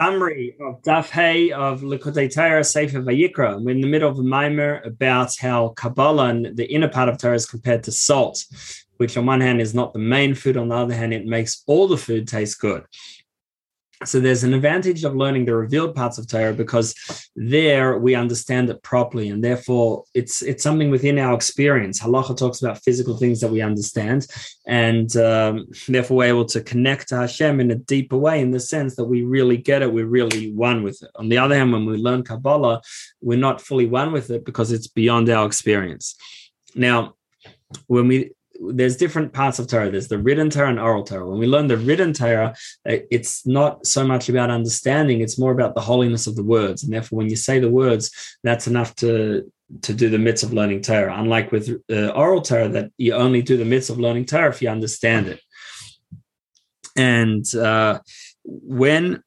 summary of Daf Hey of Likkutei Torah Sefer Vayikra. We're in the middle of a maamar about how Kabbalah and the inner part of Torah is compared to salt, which on one hand is not the main food, on the other hand, it makes all the food taste good. So there's an advantage of learning the revealed parts of Torah because there we understand it properly, and therefore it's it's something within our experience. Halacha talks about physical things that we understand, and um, therefore we're able to connect to Hashem in a deeper way, in the sense that we really get it, we're really one with it. On the other hand, when we learn Kabbalah, we're not fully one with it because it's beyond our experience. Now, when we there's different parts of Torah. There's the written Torah and oral Torah. When we learn the written Torah, uh, it's not so much about understanding; it's more about the holiness of the words. And therefore, when you say the words, that's enough to to do the mitzvah of learning Torah. Unlike with uh, oral Torah, that you only do the mitzvah of learning Torah if you understand it. And uh, when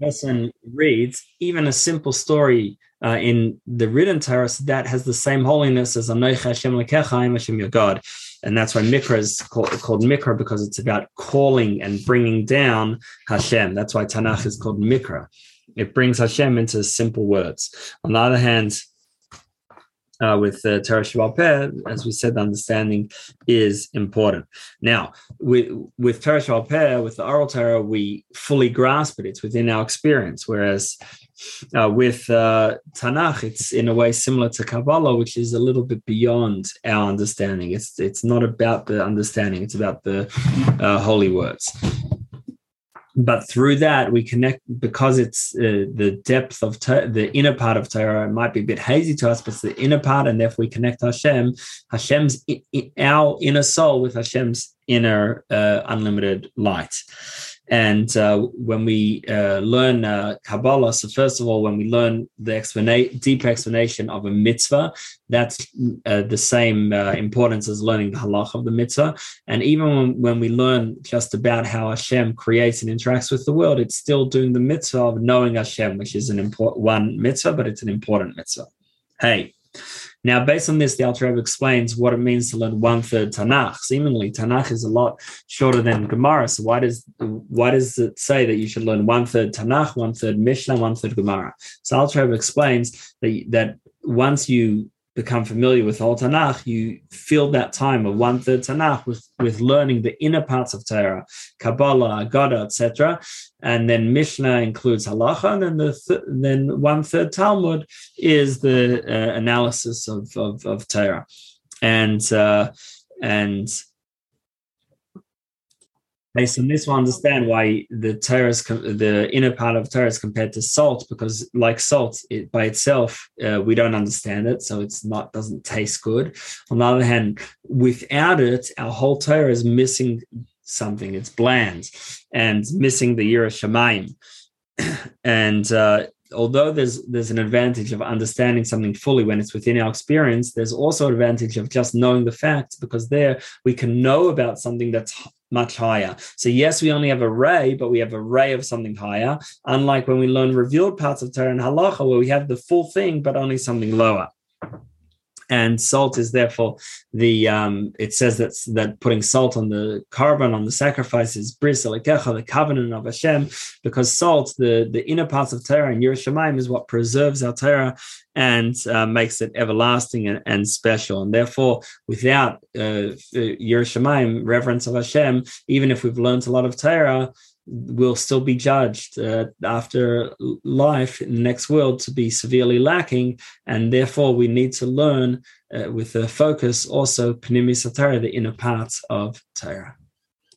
person reads even a simple story uh, in the written Torah that has the same holiness as Anochi Hashem Hashem your God. And that's why Mikra is called, called Mikra because it's about calling and bringing down Hashem. That's why Tanakh is called Mikra. It brings Hashem into simple words. On the other hand, uh, with uh, Torah Sheba'al Peh, as we said, understanding is important. Now, with with Torah Sheba'al Peh, with the oral Torah, we fully grasp it; it's within our experience. Whereas uh, with uh, Tanakh, it's in a way similar to Kabbalah, which is a little bit beyond our understanding. It's it's not about the understanding; it's about the uh, holy words but through that we connect because it's uh, the depth of the inner part of Torah It might be a bit hazy to us, but it's the inner part, and therefore we connect Hashem, Hashem's our inner soul with Hashem's inner uh, unlimited light. And uh, when we uh, learn uh, Kabbalah, so first of all, when we learn the explanation, deep explanation of a mitzvah, that's uh, the same uh, importance as learning the halach of the mitzvah. And even when, when, we learn just about how Hashem creates and interacts with the world, it's still doing the mitzvah of knowing Hashem, which is an important one mitzvah, but it's an important mitzvah. Hey, now, based on this, the Alter Rebbe explains what it means to learn one third Tanakh. Seemingly, Tanakh is a lot shorter than Gemara. So why does why does it say that you should learn one third Tanakh, one third Mishnah, one third Gemara? So Alter Rebbe explains that that once you become familiar with all Tanakh, you fill that time of one third Tanakh with, with learning the inner parts of Torah, Kabbalah, Agada, etc. And then Mishnah includes Halacha, and then the th- then one third Talmud is the uh, analysis of, of, of Torah, and uh, and on this, we'll understand why the Torah the inner part of is compared to salt, because like salt, it by itself, uh, we don't understand it, so it's not doesn't taste good. On the other hand, without it, our whole Torah is missing something. It's bland and missing the Yira Shamayim. and uh, although there's there's an advantage of understanding something fully when it's within our experience, there's also an advantage of just knowing the facts because there we can know about something that's much higher. So yes, we only have a ray, but we have a ray of something higher. Unlike when we learn revealed parts of Torah and Halacha, where we have the full thing, but only something lower and salt is therefore the um, it says that that putting salt on the korban on the sacrifice is bris the covenant of Hashem, because salt, the the inner parts of Torah and Yiras Shamayim is what preserves our Torah and uh, makes it everlasting and, and, special. And therefore, without uh, Yiras Shamayim, reverence of Hashem, even if we've learned a lot of Torah, will still be judged uh, after life in the next world to be severely lacking, and therefore we need to learn uh, with a focus also Pnimiyus HaTorah, the inner parts of Torah.